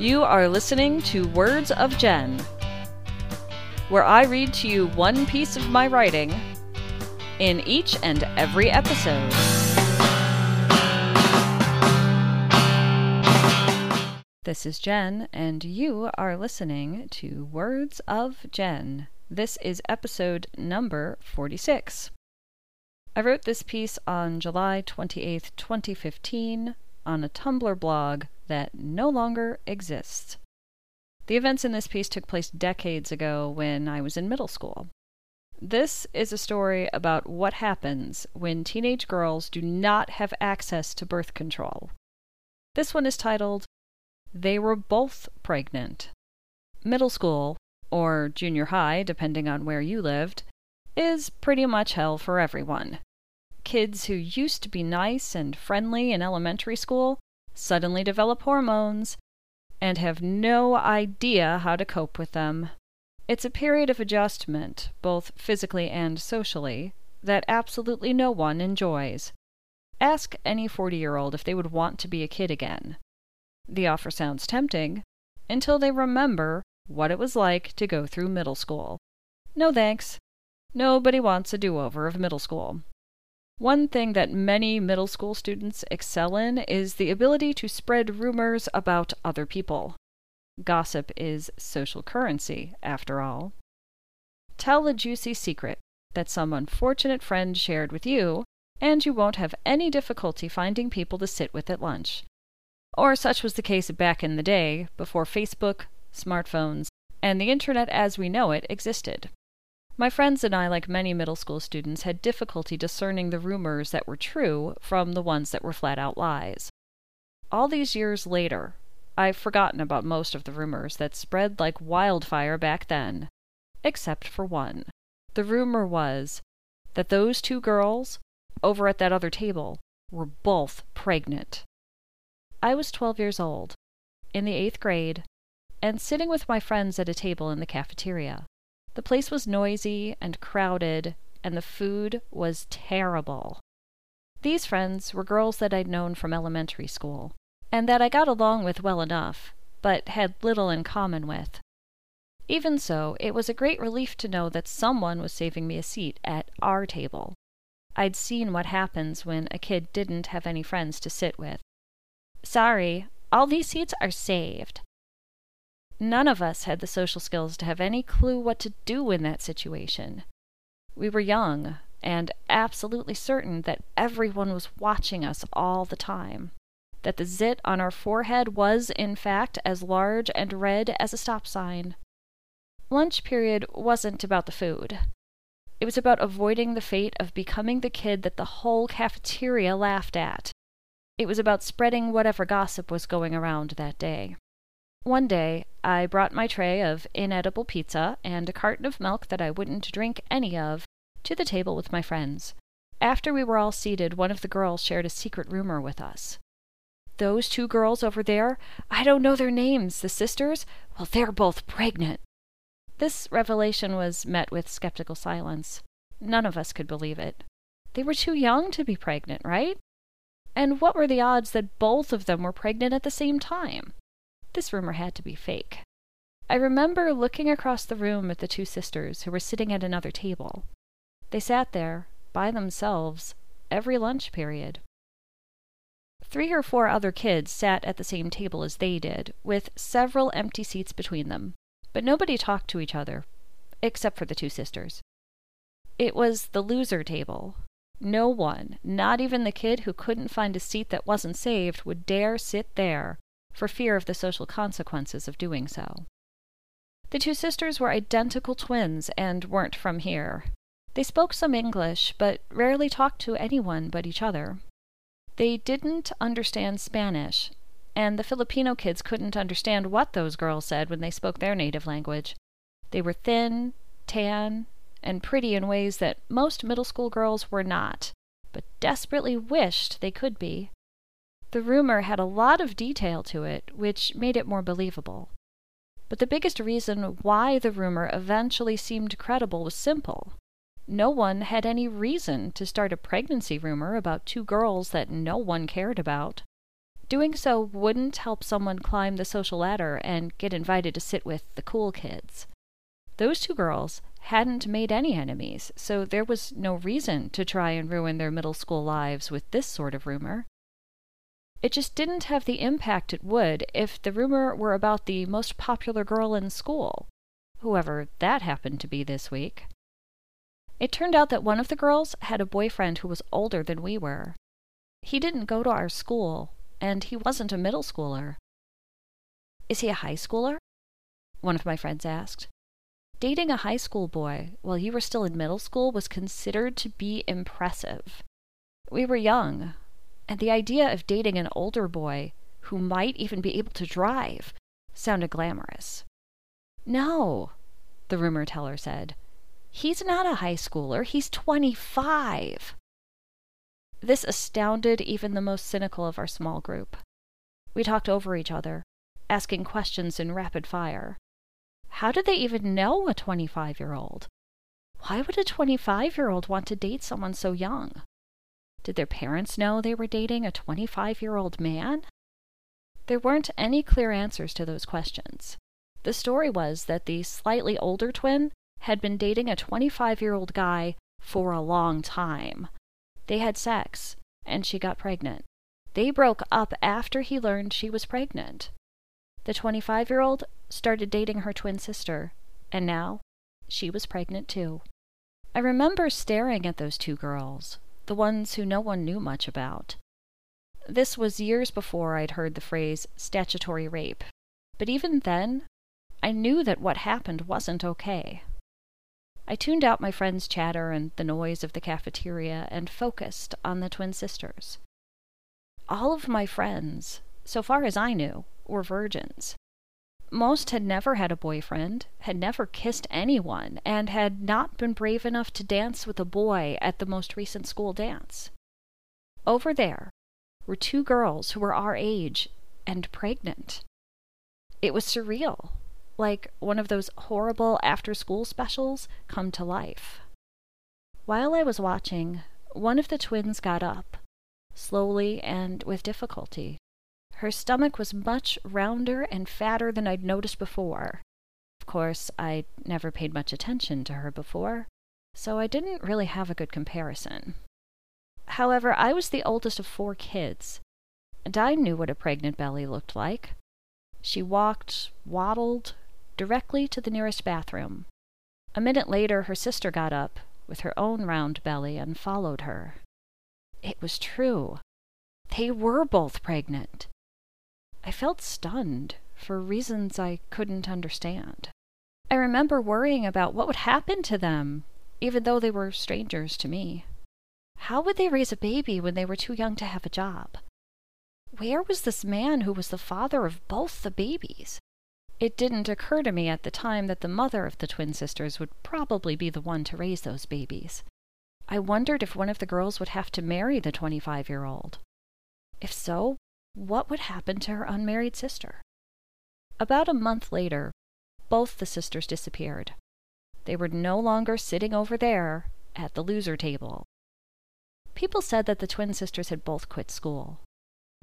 You are listening to Words of Jen, where I read to you one piece of my writing in each and every episode. This is Jen, and you are listening to Words of Jen. This is episode number 46. I wrote this piece on July 28th, 2015, on a Tumblr blog that no longer exists. The events in this piece took place decades ago when I was in middle school. This is a story about what happens when teenage girls do not have access to birth control. This one is titled They Were Both Pregnant. Middle school, or junior high, depending on where you lived, is pretty much hell for everyone. Kids who used to be nice and friendly in elementary school suddenly develop hormones and have no idea how to cope with them. It's a period of adjustment, both physically and socially, that absolutely no one enjoys. Ask any 40 year old if they would want to be a kid again. The offer sounds tempting until they remember what it was like to go through middle school. No thanks. Nobody wants a do over of middle school. One thing that many middle school students excel in is the ability to spread rumors about other people. Gossip is social currency, after all. Tell a juicy secret that some unfortunate friend shared with you, and you won't have any difficulty finding people to sit with at lunch. Or such was the case back in the day, before Facebook, smartphones, and the internet as we know it existed. My friends and I, like many middle school students, had difficulty discerning the rumors that were true from the ones that were flat out lies. All these years later, I've forgotten about most of the rumors that spread like wildfire back then, except for one. The rumor was that those two girls, over at that other table, were both pregnant. I was 12 years old, in the eighth grade, and sitting with my friends at a table in the cafeteria. The place was noisy and crowded, and the food was terrible. These friends were girls that I'd known from elementary school, and that I got along with well enough, but had little in common with. Even so, it was a great relief to know that someone was saving me a seat at our table. I'd seen what happens when a kid didn't have any friends to sit with. Sorry, all these seats are saved, None of us had the social skills to have any clue what to do in that situation. We were young, and absolutely certain that everyone was watching us all the time. That the zit on our forehead was, in fact, as large and red as a stop sign. Lunch period wasn't about the food. It was about avoiding the fate of becoming the kid that the whole cafeteria laughed at. It was about spreading whatever gossip was going around that day. One day I brought my tray of inedible pizza and a carton of milk that I wouldn't drink any of to the table with my friends. After we were all seated, one of the girls shared a secret rumor with us. Those two girls over there, I don't know their names, the sisters, well, they're both pregnant. This revelation was met with skeptical silence. None of us could believe it. They were too young to be pregnant, right? And what were the odds that both of them were pregnant at the same time? This rumor had to be fake. I remember looking across the room at the two sisters who were sitting at another table. They sat there, by themselves, every lunch period. Three or four other kids sat at the same table as they did, with several empty seats between them, but nobody talked to each other, except for the two sisters. It was the loser table. No one, not even the kid who couldn't find a seat that wasn't saved, would dare sit there, for fear of the social consequences of doing so. The two sisters were identical twins and weren't from here. They spoke some English, but rarely talked to anyone but each other. They didn't understand Spanish, and the Filipino kids couldn't understand what those girls said when they spoke their native language. They were thin, tan, and pretty in ways that most middle school girls were not, but desperately wished they could be. The rumor had a lot of detail to it, which made it more believable. But the biggest reason why the rumor eventually seemed credible was simple. No one had any reason to start a pregnancy rumor about two girls that no one cared about. Doing so wouldn't help someone climb the social ladder and get invited to sit with the cool kids. Those two girls hadn't made any enemies, so there was no reason to try and ruin their middle school lives with this sort of rumor. It just didn't have the impact it would if the rumor were about the most popular girl in school, whoever that happened to be this week. It turned out that one of the girls had a boyfriend who was older than we were. He didn't go to our school, and he wasn't a middle schooler. Is he a high schooler? One of my friends asked. Dating a high school boy while you were still in middle school was considered to be impressive. We were young, and the idea of dating an older boy who might even be able to drive sounded glamorous. No, the rumor teller said. He's not a high schooler, he's 25. This astounded even the most cynical of our small group. We talked over each other, asking questions in rapid fire. How did they even know a 25 year old? Why would a 25 year old want to date someone so young? Did their parents know they were dating a 25 year old man? There weren't any clear answers to those questions. The story was that the slightly older twin had been dating a 25 year old guy for a long time. They had sex, and she got pregnant. They broke up after he learned she was pregnant. The 25 year old started dating her twin sister, and now she was pregnant too. I remember staring at those two girls, the ones who no one knew much about. This was years before I'd heard the phrase statutory rape, but even then, I knew that what happened wasn't okay. I tuned out my friends' chatter and the noise of the cafeteria and focused on the twin sisters. All of my friends, so far as I knew, were virgins. Most had never had a boyfriend, had never kissed anyone, and had not been brave enough to dance with a boy at the most recent school dance. Over there were two girls who were our age and pregnant. It was surreal like one of those horrible after school specials come to life. While I was watching, one of the twins got up, slowly and with difficulty. Her stomach was much rounder and fatter than I'd noticed before. Of course, I'd never paid much attention to her before, so I didn't really have a good comparison. However, I was the oldest of four kids, and I knew what a pregnant belly looked like. She walked, waddled, directly to the nearest bathroom. A minute later, her sister got up, with her own round belly, and followed her. It was true. They were both pregnant. I felt stunned for reasons I couldn't understand. I remember worrying about what would happen to them, even though they were strangers to me. How would they raise a baby when they were too young to have a job? Where was this man who was the father of both the babies? It didn't occur to me at the time that the mother of the twin sisters would probably be the one to raise those babies. I wondered if one of the girls would have to marry the 25 year old. If so, what would happen to her unmarried sister? About a month later, both the sisters disappeared. They were no longer sitting over there at the loser table. People said that the twin sisters had both quit school.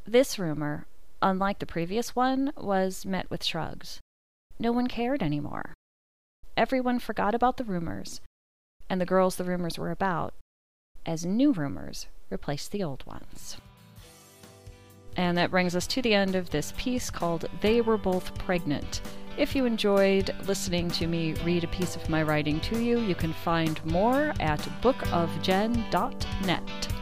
This rumor, unlike the previous one, was met with shrugs. No one cared anymore. Everyone forgot about the rumors, and the girls the rumors were about, as new rumors replaced the old ones. And that brings us to the end of this piece called They Were Both Pregnant. If you enjoyed listening to me read a piece of my writing to you, you can find more at bookofjen.net.